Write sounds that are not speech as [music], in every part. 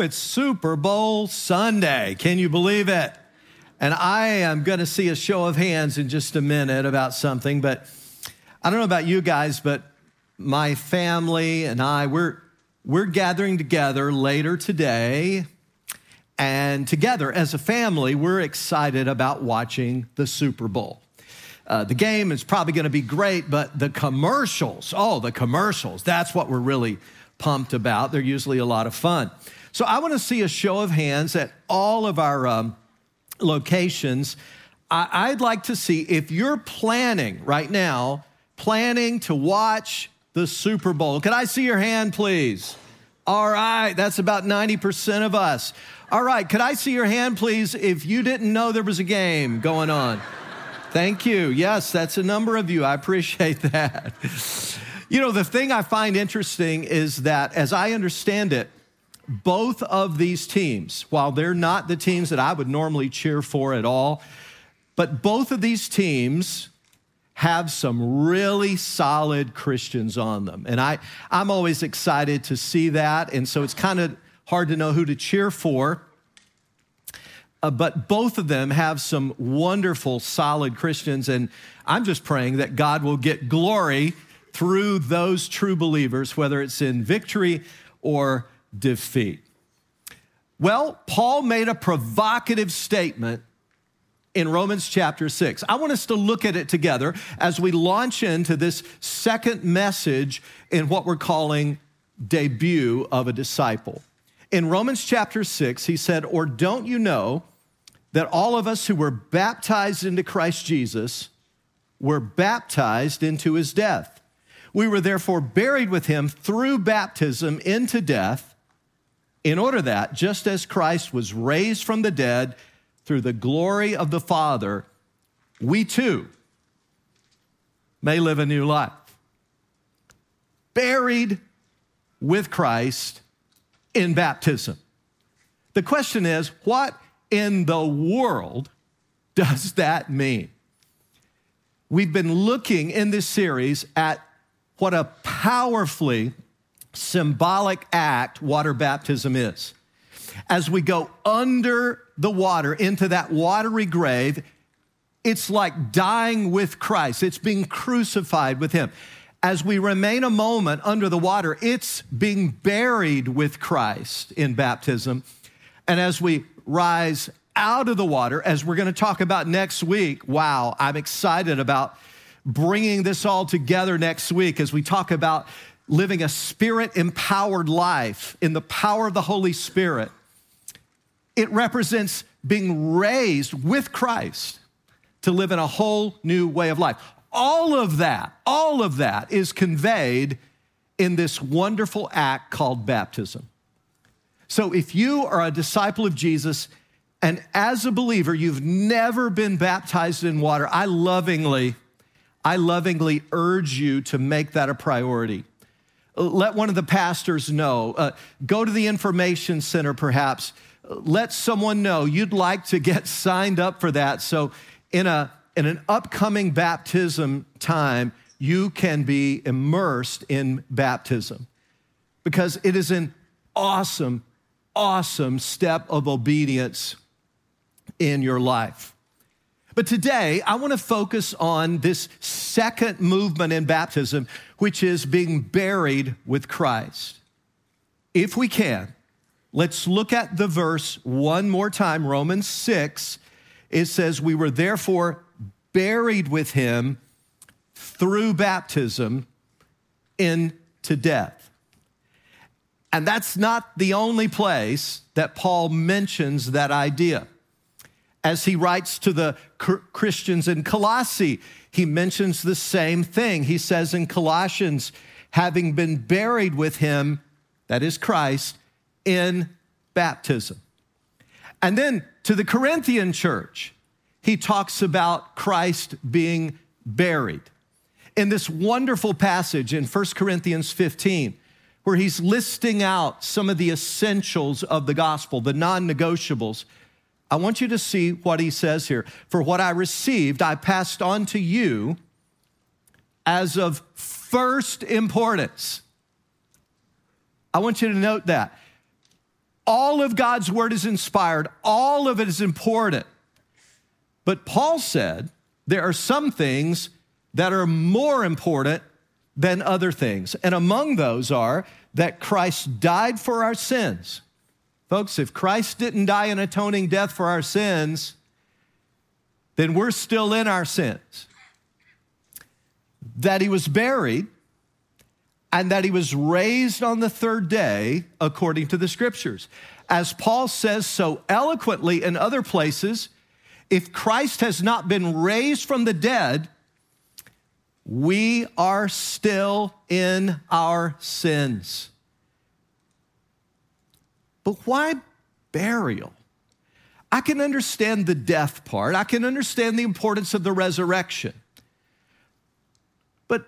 It's Super Bowl Sunday. Can you believe it? And I am going to see a show of hands in just a minute about something, but I don't know about you guys, but my family and I, we're, we're gathering together later today. And together as a family, we're excited about watching the Super Bowl. Uh, the game is probably going to be great, but the commercials, oh, the commercials, that's what we're really pumped about. They're usually a lot of fun. So I want to see a show of hands at all of our um, locations. I- I'd like to see if you're planning right now, planning to watch the Super Bowl. Could I see your hand, please? All right, that's about 90% of us. All right, could I see your hand, please, if you didn't know there was a game going on? Thank you. Yes, that's a number of you. I appreciate [laughs] that. You know, the thing I find interesting is that, as I understand it, both of these teams, while they're not the teams that I would normally cheer for at all, but both of these teams have some really solid Christians on them. And I, I'm always excited to see that. And so it's kind of hard to know who to cheer for. Uh, but both of them have some wonderful, solid Christians. And I'm just praying that God will get glory through those true believers, whether it's in victory or defeat. Well, Paul made a provocative statement in Romans chapter 6. I want us to look at it together as we launch into this second message in what we're calling debut of a disciple. In Romans chapter 6, he said, Or don't you know that all of us who were baptized into Christ Jesus were baptized into his death? We were therefore buried with him through baptism into death in order that, just as Christ was raised from the dead through the glory of the Father, we too may live a new life. Buried with Christ in baptism. The question is, what in the world does that mean? We've been looking in this series at what a powerfully symbolic act water baptism is. As we go under the water into that watery grave, it's like dying with Christ, it's being crucified with Him. As we remain a moment under the water, it's being buried with Christ in baptism. And as we rise out of the water, as we're going to talk about next week, wow, I'm excited about bringing this all together next week as we talk about living a spirit empowered life in the power of the Holy Spirit. It represents being raised with Christ to live in a whole new way of life. All of that, all of that is conveyed in this wonderful act called baptism. So if you are a disciple of Jesus and as a believer you've never been baptized in water, I lovingly I lovingly urge you to make that a priority let one of the pastors know. Uh, go to the information center, perhaps. Let someone know you'd like to get [laughs] signed up for that. So, in, a, in an upcoming baptism time, you can be immersed in baptism because it is an awesome, awesome step of obedience in your life. But today, I want to focus on this second movement in baptism, which is being buried with Christ. If we can, let's look at the verse one more time Romans 6. It says, We were therefore buried with him through baptism into death. And that's not the only place that Paul mentions that idea as he writes to the Christians in Colossae, he mentions the same thing. He says in Colossians, having been buried with him, that is Christ, in baptism. And then to the Corinthian church, he talks about Christ being buried. In this wonderful passage in 1 Corinthians 15, where he's listing out some of the essentials of the gospel, the non negotiables, I want you to see what he says here. For what I received, I passed on to you as of first importance. I want you to note that. All of God's word is inspired, all of it is important. But Paul said there are some things that are more important than other things. And among those are that Christ died for our sins. Folks, if Christ didn't die an atoning death for our sins, then we're still in our sins. That he was buried and that he was raised on the third day according to the scriptures. As Paul says so eloquently in other places, if Christ has not been raised from the dead, we are still in our sins. But why burial? I can understand the death part, I can understand the importance of the resurrection. But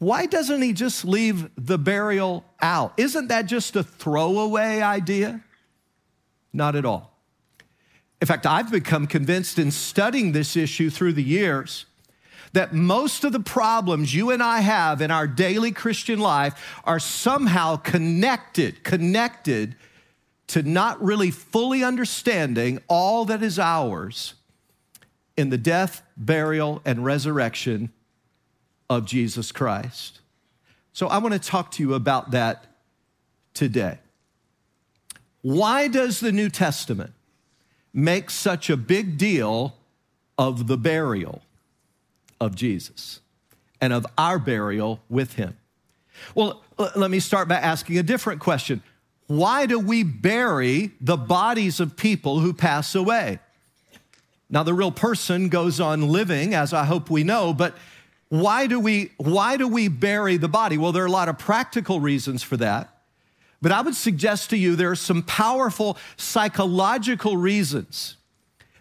why doesn't he just leave the burial out? Isn't that just a throwaway idea? Not at all. In fact, I've become convinced in studying this issue through the years that most of the problems you and I have in our daily Christian life are somehow connected, connected to not really fully understanding all that is ours in the death, burial, and resurrection of Jesus Christ. So I want to talk to you about that today. Why does the New Testament make such a big deal of the burial of Jesus and of our burial with him? Well, let me start by asking a different question. Why do we bury the bodies of people who pass away? Now, the real person goes on living, as I hope we know, but why do we, why do we bury the body? Well, there are a lot of practical reasons for that. But I would suggest to you there are some powerful psychological reasons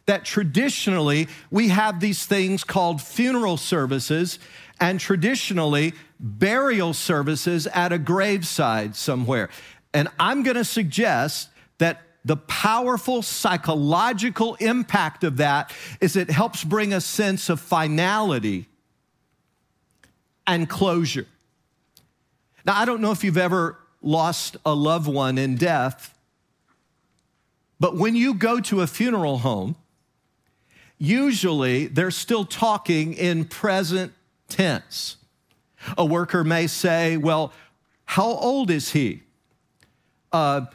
that traditionally we have these things called funeral services and traditionally burial services at a graveside somewhere. And I'm going to suggest that the powerful psychological impact of that is it helps bring a sense of finality and closure. Now, I don't know if you've ever lost a loved one in death, but when you go to a funeral home, usually they're still talking in present tense. A worker may say, Well, how old is he? Uh,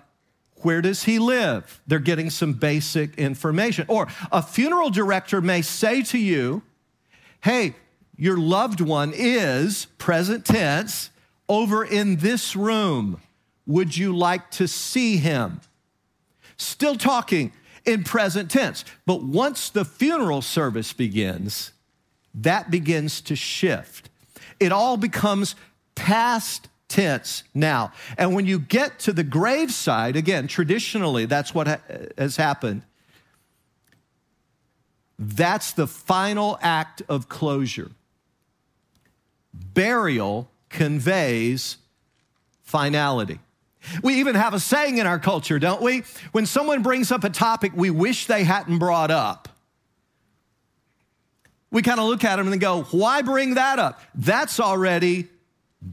where does he live? They're getting some basic information. Or a funeral director may say to you, Hey, your loved one is, present tense, over in this room. Would you like to see him? Still talking in present tense. But once the funeral service begins, that begins to shift. It all becomes past tense now. And when you get to the graveside, again, traditionally, that's what ha- has happened. That's the final act of closure. Burial conveys finality. We even have a saying in our culture, don't we? When someone brings up a topic we wish they hadn't brought up, we kind of look at them and go, Why bring that up? That's already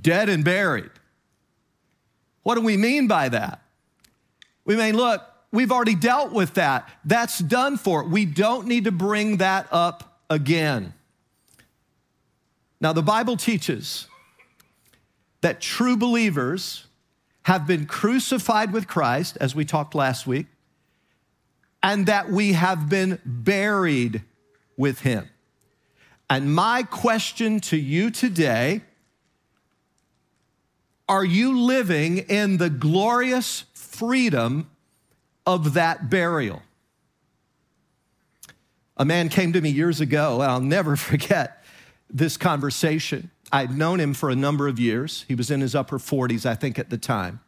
dead and buried. What do we mean by that? We mean, look, we've already dealt with that. That's done for. We don't need to bring that up again. Now, the Bible teaches that true believers have been crucified with Christ, as we talked last week, and that we have been buried with him. And my question to you today are you living in the glorious freedom of that burial? A man came to me years ago, and I'll never [laughs] forget this conversation. I'd known him for a number of years. He was in his upper 40s, I think, at the time.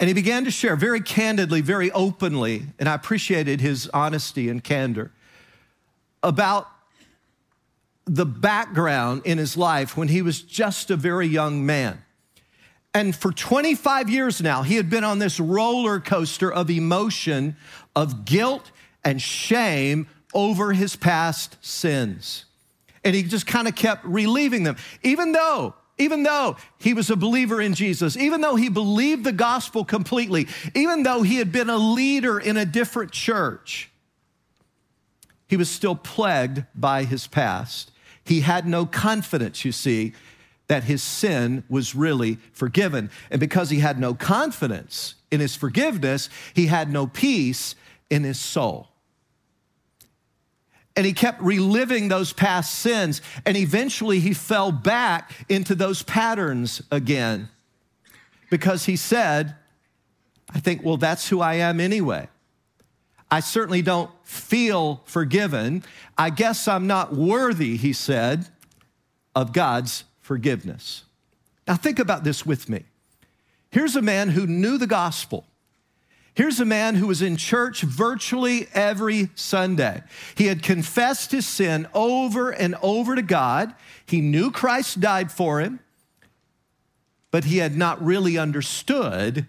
And he began to share very candidly, very openly, and I appreciated his honesty and candor about the background in his life when he was just a very young man. And for 25 years now, he had been on this roller coaster of emotion, of guilt and shame over his past sins. And he just kind of kept relieving them, even though even though he was a believer in Jesus, even though he believed the gospel completely, even though he had been a leader in a different church, he was still plagued by his past. He had no confidence, you see, that his sin was really forgiven. And because he had no confidence in his forgiveness, he had no peace in his soul. And he kept reliving those past sins, and eventually he fell back into those patterns again because he said, I think, well, that's who I am anyway. I certainly don't feel forgiven. I guess I'm not worthy, he said, of God's forgiveness. Now, think about this with me. Here's a man who knew the gospel. Here's a man who was in church virtually every Sunday. He had confessed his sin over and over to God. He knew Christ died for him, but he had not really understood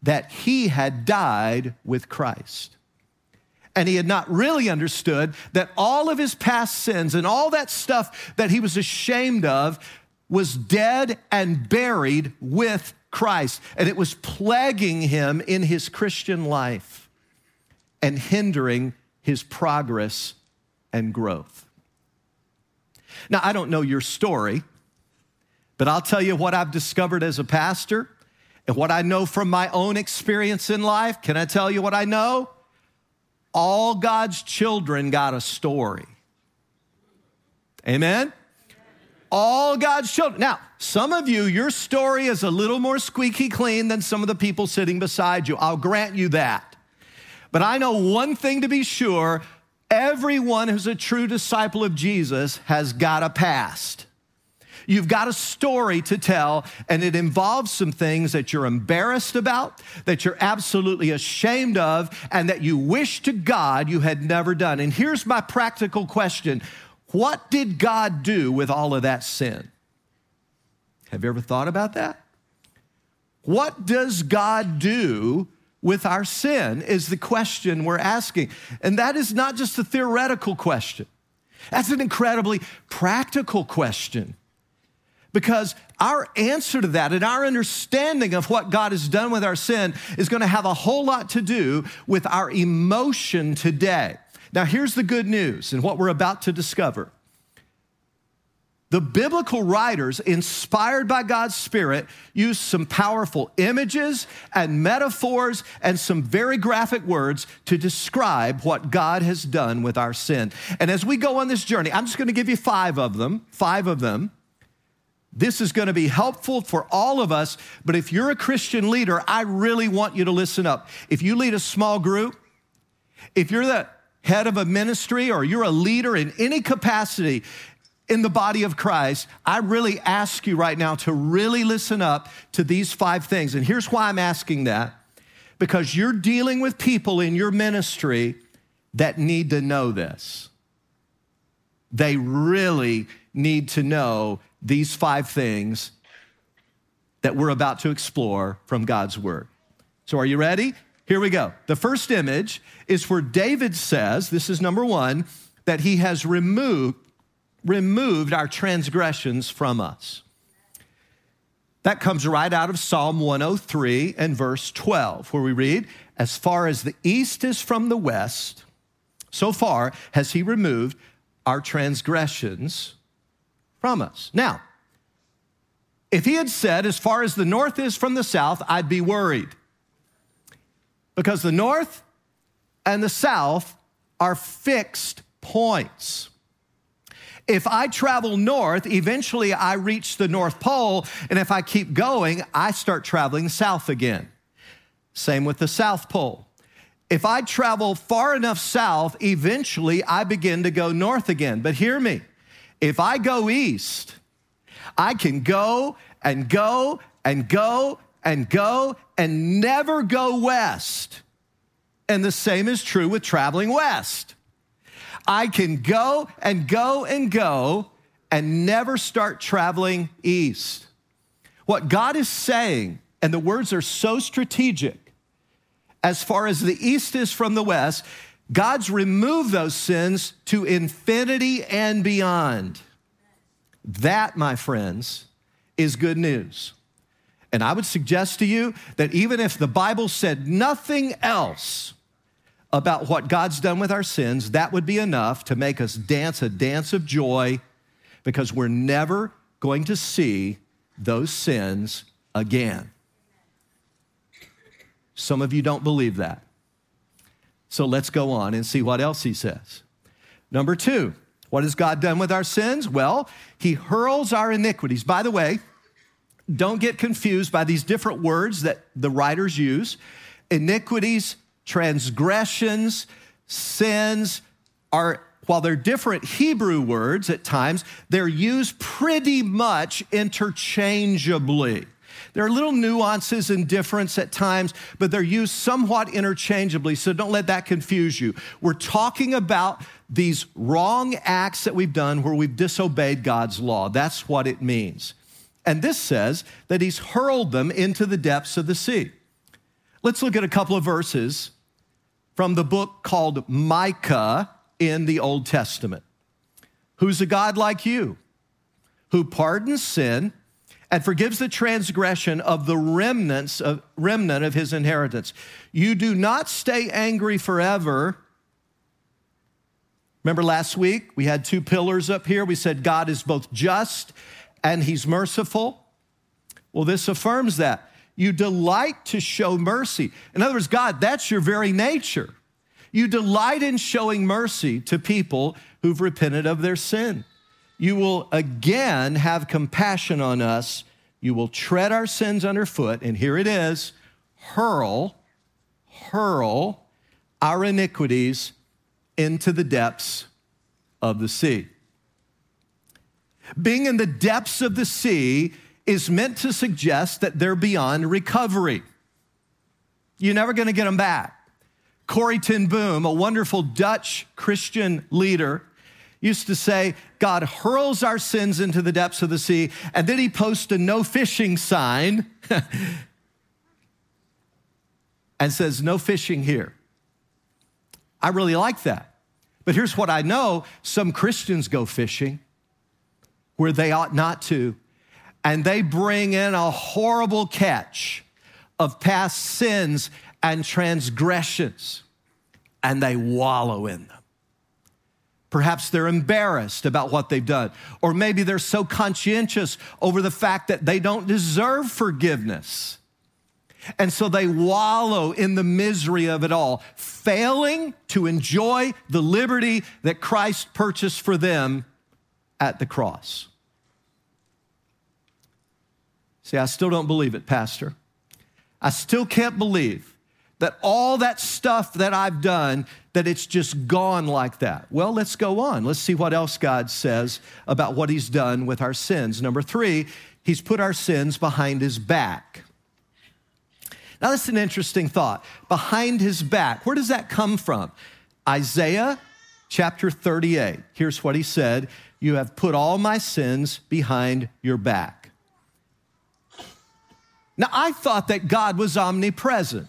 that he had died with Christ. And he had not really understood that all of his past sins and all that stuff that he was ashamed of was dead and buried with Christ. And it was plaguing him in his Christian life and hindering his progress and growth. Now, I don't know your story, but I'll tell you what I've discovered as a pastor and what I know from my own experience in life. Can I tell you what I know? All God's children got a story. Amen? all God's children. Now, some of you, your story is a little more squeaky clean than some of the people sitting beside you. I'll grant you that. But I know one thing to be sure everyone who's a true disciple of Jesus has got a past. You've got a story to tell, and it involves some things that you're embarrassed about, that you're absolutely ashamed of, and that you wish to God you had never done. And here's my practical question what did God do with all of that sin? Have you ever thought about that? What does God do with our sin is the question we're asking. And that is not just a theoretical question, that's an incredibly practical question. Because our answer to that and our understanding of what God has done with our sin is going to have a whole lot to do with our emotion today. Now, here's the good news and what we're about to discover. The biblical writers, inspired by God's Spirit, used some powerful images and metaphors and some very graphic words to describe what God has done with our sin. And as we go on this journey, I'm just going to give you five of them, five of them. This is going to be helpful for all of us, but if you're a Christian leader, I really want you to listen up. If you lead a small group, if you're the head of a ministry or you're a leader in any capacity in the body of Christ, I really ask you right now to really listen up to these five things. And here's why I'm asking that because you're dealing with people in your ministry that need to know this. They really need to know these five things that we're about to explore from God's word. So, are you ready? Here we go. The first image is where David says, this is number one, that he has removed, removed our transgressions from us. That comes right out of Psalm 103 and verse 12, where we read, As far as the east is from the west, so far has he removed our transgressions from us. Now, if he had said, As far as the north is from the south, I'd be worried because the north and the south are fixed points. If I travel north, eventually I reach the North Pole, and if I keep going, I start traveling south again. Same with the South Pole. If I travel far enough south, eventually I begin to go north again. But hear me if I go east, I can go and go and go and go and never go west. And the same is true with traveling west. I can go and go and go and never start traveling east. What God is saying, and the words are so strategic, as far as the east is from the west, God's removed those sins to infinity and beyond. That, my friends, is good news. And I would suggest to you that even if the Bible said nothing else about what God's done with our sins, that would be enough to make us dance a dance of joy because we're never going to see those sins again. Some of you don't believe that. So let's go on and see what else he says. Number two, what has God done with our sins? Well, he hurls our iniquities. By the way, don't get confused by these different words that the writers use. Iniquities, transgressions, sins are, while they're different Hebrew words at times, they're used pretty much interchangeably. There are little nuances and difference at times, but they're used somewhat interchangeably, so don't let that confuse you. We're talking about these wrong acts that we've done where we've disobeyed God's law. That's what it means. And this says that he's hurled them into the depths of the sea. Let's look at a couple of verses from the book called Micah in the Old Testament. Who's a God like you who pardons sin and forgives the transgression of the remnants of, remnant of his inheritance? You do not stay angry forever. Remember last week we had two pillars up here. We said God is both just and he's merciful. Well, this affirms that. You delight to show mercy. In other words, God, that's your very nature. You delight in showing mercy to people who've repented of their sin. You will again have compassion on us. You will tread our sins underfoot. And here it is hurl, hurl our iniquities into the depths of the sea. Being in the depths of the sea is meant to suggest that they're beyond recovery. You're never going to get them back. Corrie ten Boom, a wonderful Dutch Christian leader, used to say, God hurls our sins into the depths of the sea, and then he posts a no fishing sign [laughs] and says, No fishing here. I really like that. But here's what I know some Christians go fishing where they ought not to. And they bring in a horrible catch of past sins and transgressions, and they wallow in them. Perhaps they're embarrassed about what they've done, or maybe they're so conscientious over the fact that they don't deserve forgiveness. And so they wallow in the misery of it all, failing to enjoy the liberty that Christ purchased for them at the cross. See, I still don't believe it, Pastor. I still can't believe that all that stuff that I've done, that it's just gone like that. Well, let's go on. Let's see what else God says about what He's done with our sins. Number three, He's put our sins behind His back. Now, that's an interesting thought. Behind His back. Where does that come from? Isaiah chapter 38. Here's what He said You have put all my sins behind your back. Now, I thought that God was omnipresent,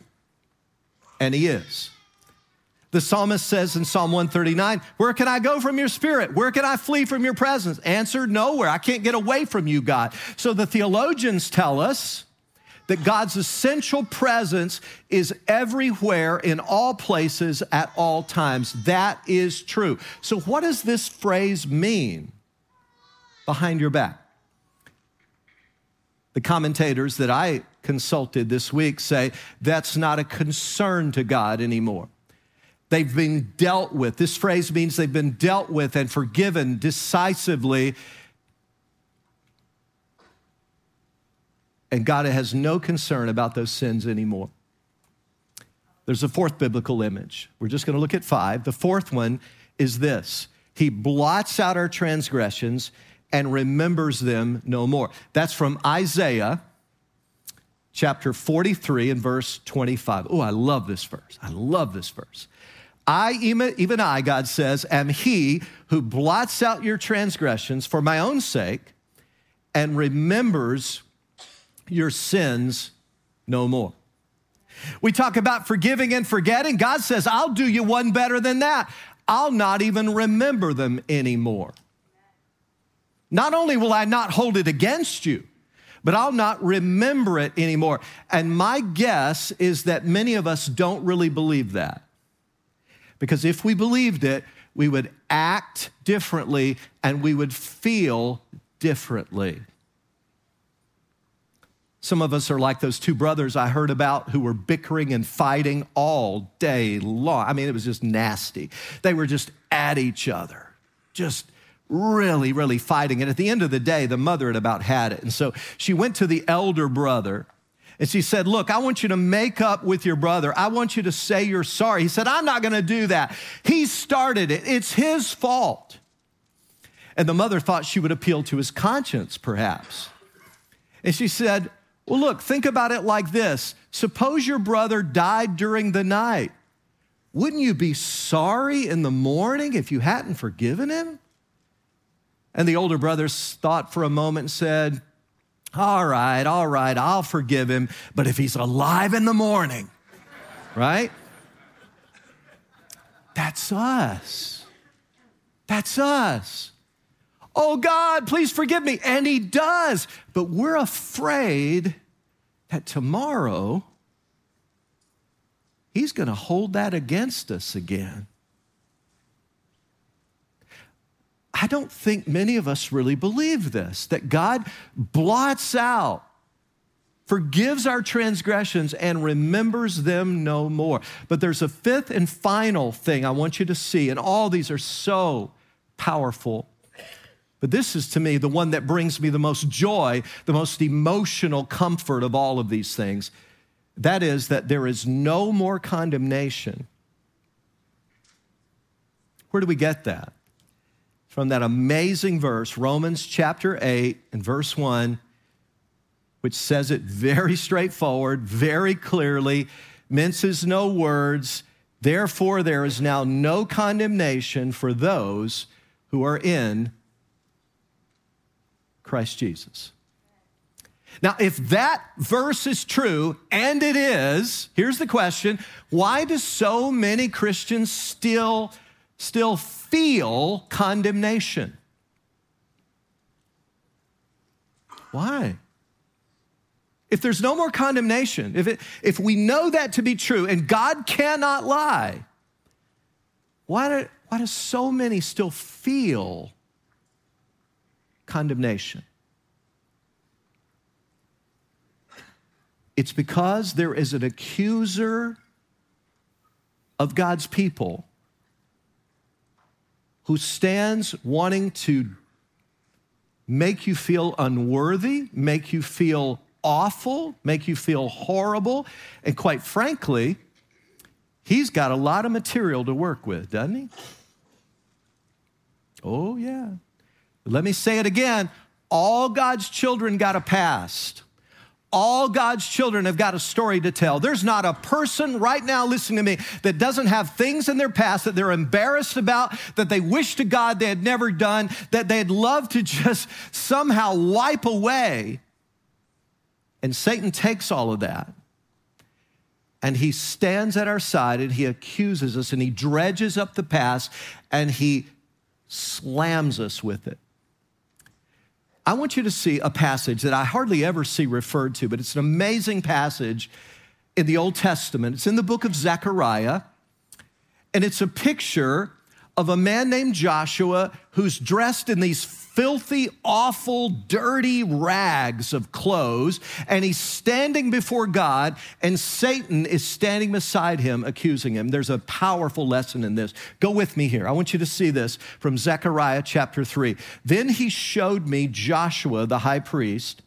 and He is. The psalmist says in Psalm 139, Where can I go from your spirit? Where can I flee from your presence? Answer, nowhere. I can't get away from you, God. So the theologians tell us that God's essential presence is everywhere, in all places, at all times. That is true. So, what does this phrase mean behind your back? The commentators that I consulted this week say that's not a concern to God anymore. They've been dealt with. This phrase means they've been dealt with and forgiven decisively. And God has no concern about those sins anymore. There's a fourth biblical image. We're just going to look at five. The fourth one is this He blots out our transgressions and remembers them no more. That's from Isaiah chapter 43 and verse 25. Oh, I love this verse. I love this verse. I, even I, God says, am he who blots out your transgressions for my own sake and remembers your sins no more. We talk about forgiving and forgetting. God says, I'll do you one better than that. I'll not even remember them anymore. Not only will I not hold it against you, but I'll not remember it anymore. And my guess is that many of us don't really believe that. Because if we believed it, we would act differently and we would feel differently. Some of us are like those two brothers I heard about who were bickering and fighting all day long. I mean, it was just nasty. They were just at each other, just really, really fighting. And at the end of the day, the mother had about had it. And so she went to the elder brother and she said, Look, I want you to make up with your brother. I want you to say you're sorry. He said, I'm not going to do that. He started it, it's his fault. And the mother thought she would appeal to his conscience, perhaps. And she said, Well, look, think about it like this suppose your brother died during the night. Wouldn't you be sorry in the morning if you hadn't forgiven him? And the older brother thought for a moment and said, All right, all right, I'll forgive him, but if he's alive in the morning, right? That's us. That's us. Oh God, please forgive me. And he does. But we're afraid that tomorrow he's going to hold that against us again. I don't think many of us really believe this that God blots out, forgives our transgressions, and remembers them no more. But there's a fifth and final thing I want you to see, and all these are so powerful. But this is to me the one that brings me the most joy, the most emotional comfort of all of these things. That is, that there is no more condemnation. Where do we get that? From that amazing verse, Romans chapter 8 and verse 1, which says it very straightforward, very clearly, minces no words. Therefore, there is now no condemnation for those who are in Christ Jesus. Now, if that verse is true, and it is, here's the question why do so many Christians still, still feel condemnation. Why? If there's no more condemnation, if, it, if we know that to be true and God cannot lie, why do, why do so many still feel condemnation? It's because there is an accuser of God's people who stands wanting to make you feel unworthy, make you feel awful, make you feel horrible. And quite frankly, he's got a lot of material to work with, doesn't he? Oh, yeah. Let me say it again all God's children got a past. All God's children have got a story to tell. There's not a person right now listening to me that doesn't have things in their past that they're embarrassed about, that they wish to God they had never done, that they'd love to just somehow wipe away. And Satan takes all of that and he stands at our side and he accuses us and he dredges up the past and he slams us with it. I want you to see a passage that I hardly ever see referred to, but it's an amazing passage in the Old Testament. It's in the book of Zechariah, and it's a picture of a man named Joshua who's dressed in these filthy, awful, dirty rags of clothes, and he's standing before God, and Satan is standing beside him, accusing him. There's a powerful lesson in this. Go with me here. I want you to see this from Zechariah chapter 3. Then he showed me Joshua, the high priest,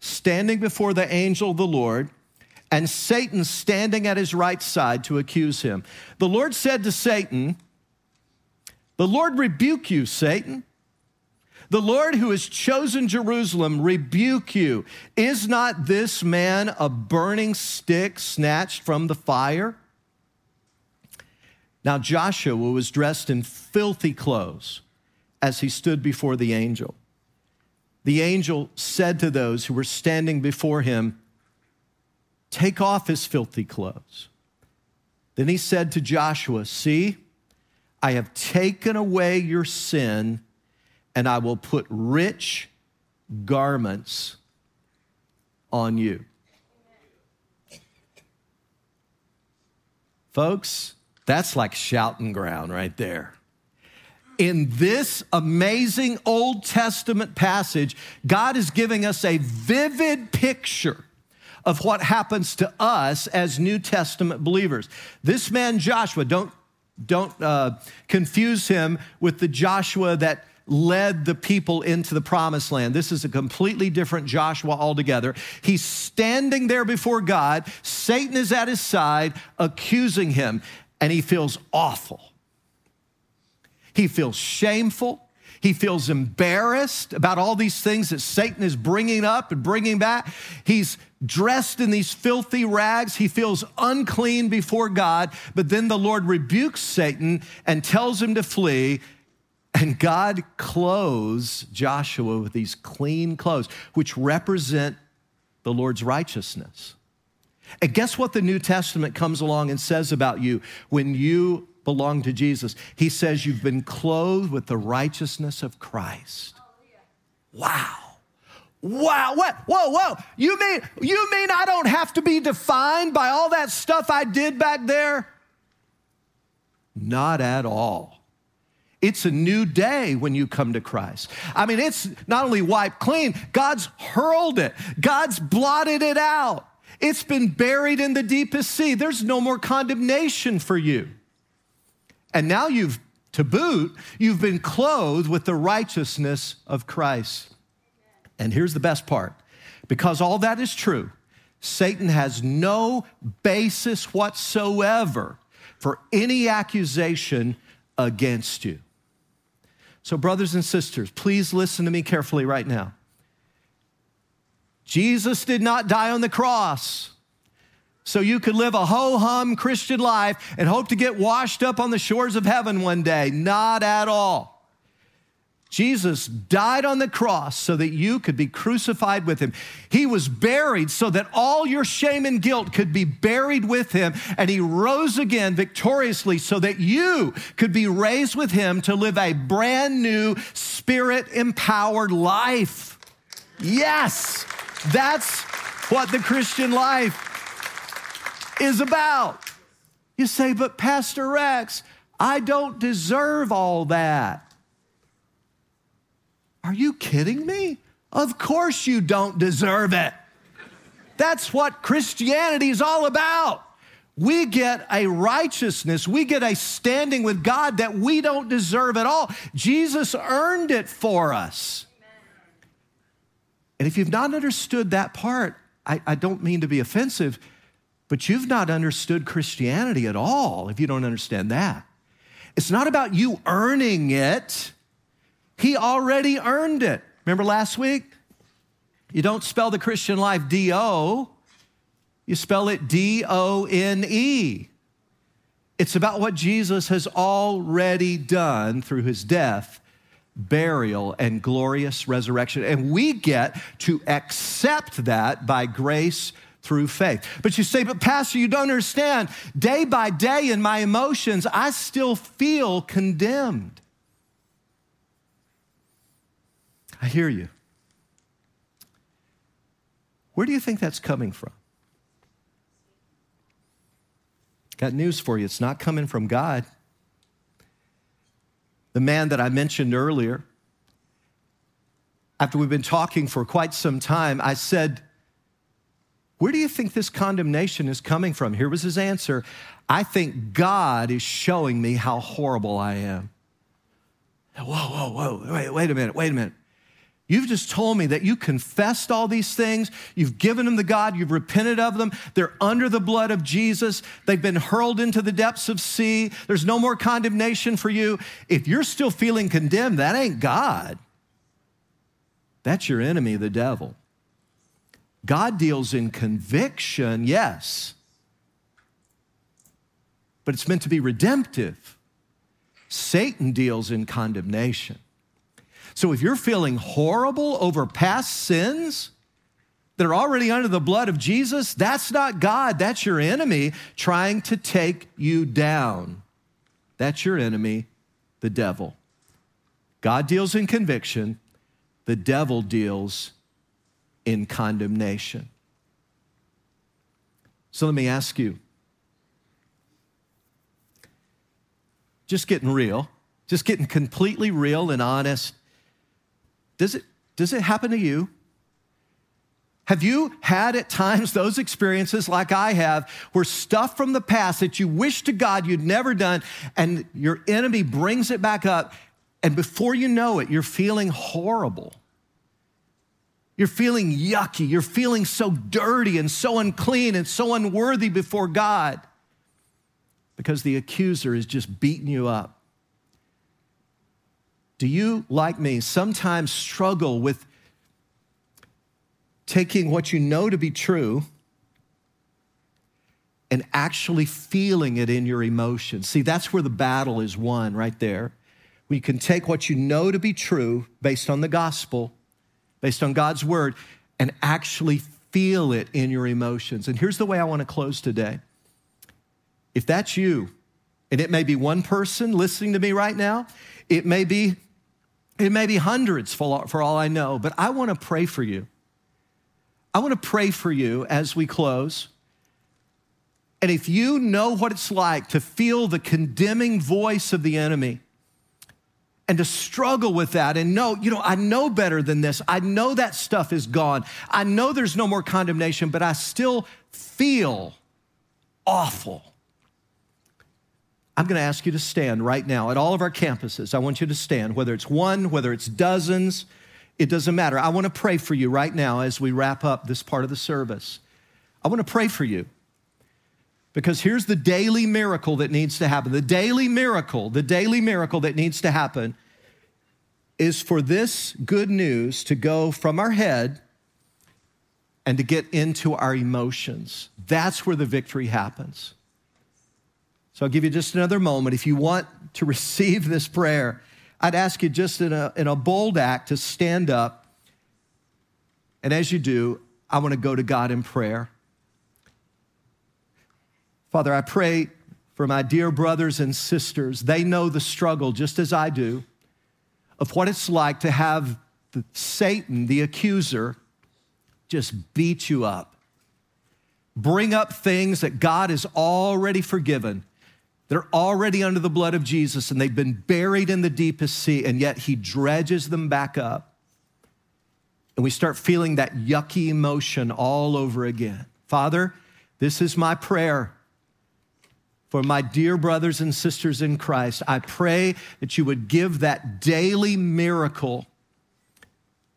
standing before the angel of the Lord and Satan standing at his right side to accuse him. The Lord said to Satan, The Lord rebuke you, Satan. The Lord who has chosen Jerusalem rebuke you. Is not this man a burning stick snatched from the fire? Now Joshua was dressed in filthy clothes as he stood before the angel. The angel said to those who were standing before him, Take off his filthy clothes. Then he said to Joshua, See, I have taken away your sin and I will put rich garments on you. Folks, that's like shouting ground right there. In this amazing Old Testament passage, God is giving us a vivid picture of what happens to us as New Testament believers. This man, Joshua, don't, don't uh, confuse him with the Joshua that led the people into the promised land. This is a completely different Joshua altogether. He's standing there before God. Satan is at his side, accusing him, and he feels awful. He feels shameful. He feels embarrassed about all these things that Satan is bringing up and bringing back. He's dressed in these filthy rags. He feels unclean before God. But then the Lord rebukes Satan and tells him to flee. And God clothes Joshua with these clean clothes, which represent the Lord's righteousness. And guess what the New Testament comes along and says about you when you belong to Jesus? He says you've been clothed with the righteousness of Christ. Wow. Wow, what? Whoa, whoa. You mean you mean I don't have to be defined by all that stuff I did back there? Not at all. It's a new day when you come to Christ. I mean, it's not only wiped clean, God's hurled it, God's blotted it out. It's been buried in the deepest sea. There's no more condemnation for you. And now you've, to boot, you've been clothed with the righteousness of Christ. And here's the best part because all that is true, Satan has no basis whatsoever for any accusation against you. So, brothers and sisters, please listen to me carefully right now. Jesus did not die on the cross so you could live a ho hum Christian life and hope to get washed up on the shores of heaven one day. Not at all. Jesus died on the cross so that you could be crucified with him. He was buried so that all your shame and guilt could be buried with him. And he rose again victoriously so that you could be raised with him to live a brand new spirit empowered life. Yes, that's what the Christian life is about. You say, but Pastor Rex, I don't deserve all that. Are you kidding me? Of course you don't deserve it. That's what Christianity is all about. We get a righteousness, we get a standing with God that we don't deserve at all. Jesus earned it for us. And if you've not understood that part, I, I, don't mean to be offensive, but you've not understood Christianity at all if you don't understand that. It's not about you earning it. He already earned it. Remember last week? You don't spell the Christian life D O, you spell it D O N E. It's about what Jesus has already done through his death, burial, and glorious resurrection. And we get to accept that by grace through faith. But you say, but Pastor, you don't understand. Day by day in my emotions, I still feel condemned. I hear you. Where do you think that's coming from? Got news for you. It's not coming from God. The man that I mentioned earlier, after we've been talking for quite some time, I said, Where do you think this condemnation is coming from? Here was his answer I think God is showing me how horrible I am. Whoa, whoa, whoa, wait, wait a minute, wait a minute. You've just told me that you confessed all these things. You've given them to God. You've repented of them. They're under the blood of Jesus. They've been hurled into the depths of sea. There's no more condemnation for you. If you're still feeling condemned, that ain't God. That's your enemy, the devil. God deals in conviction, yes, but it's meant to be redemptive. Satan deals in condemnation. So if you're feeling horrible over past sins that are already under the blood of Jesus, that's not God. That's your enemy trying to take you down. That's your enemy, the devil. God deals in conviction, the devil deals in condemnation. So let me ask you just getting real, just getting completely real and honest. Does it, does it happen to you? Have you had at times those experiences like I have where stuff from the past that you wish to God you'd never done and your enemy brings it back up and before you know it, you're feeling horrible? You're feeling yucky. You're feeling so dirty and so unclean and so unworthy before God because the accuser is just beating you up. Do you, like me, sometimes struggle with taking what you know to be true and actually feeling it in your emotions? See, that's where the battle is won right there. We can take what you know to be true based on the gospel based on God's word and actually feel it in your emotions. And here's the way I want to close today. If that's you, and it may be one person listening to me right now, it may be it may be hundreds for for all I know, but I want to pray for you. I want to pray for you as we close. And if you know what it's like to feel the condemning voice of the enemy, and to struggle with that and know, you know, I know better than this. I know that stuff is gone. I know there's no more condemnation, but I still feel awful. I'm going to ask you to stand right now at all of our campuses. I want you to stand, whether it's one, whether it's dozens, it doesn't matter. I want to pray for you right now as we wrap up this part of the service. I want to pray for you. Because here's the daily miracle that needs to happen. The daily miracle, the daily miracle that needs to happen is for this good news to go from our head and to get into our emotions. That's where the victory happens. So I'll give you just another moment. If you want to [laughs] receive this prayer, I'd ask you just in a, in a bold act to stand up. And as you do, I want to go to God in prayer. Father, I pray for my dear brothers and sisters. They know the struggle just as I do of what it's like to have the, Satan, the accuser, just beat you up. Bring up things that God has already forgiven. They're already under the blood of Jesus and they've been buried in the deepest sea, and yet He dredges them back up. And we start feeling that yucky emotion all over again. Father, this is my prayer for my dear brothers and sisters in Christ, I pray that you would give that daily miracle,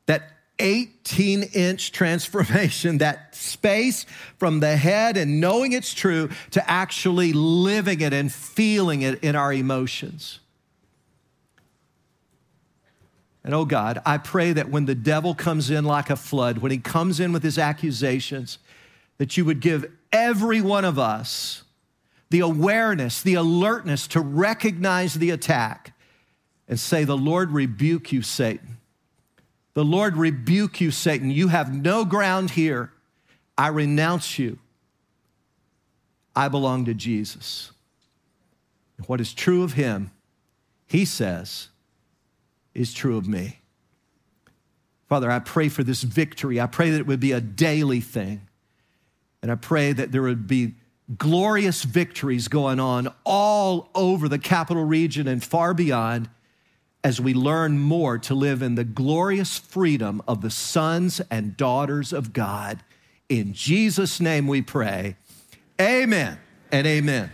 that 18 inch transformation, [laughs] that space from the head and knowing it's true to actually living it and feeling it in our emotions. And oh God, I pray that when the devil comes in like a flood, when he comes in with his accusations, that you would give every one of us the awareness, the alertness to recognize the attack and say, The Lord rebuke you, Satan. The Lord rebuke you, Satan. You have no ground here. I renounce you. I belong to Jesus. What is true of him, he says, is true of me. Father, I pray for this victory. I pray that it would be a daily thing. And I pray that there would be glorious victories going on all over the capital region and far beyond as we learn more to live in the glorious freedom of the sons and daughters of God. In Jesus' name we pray. Amen and amen.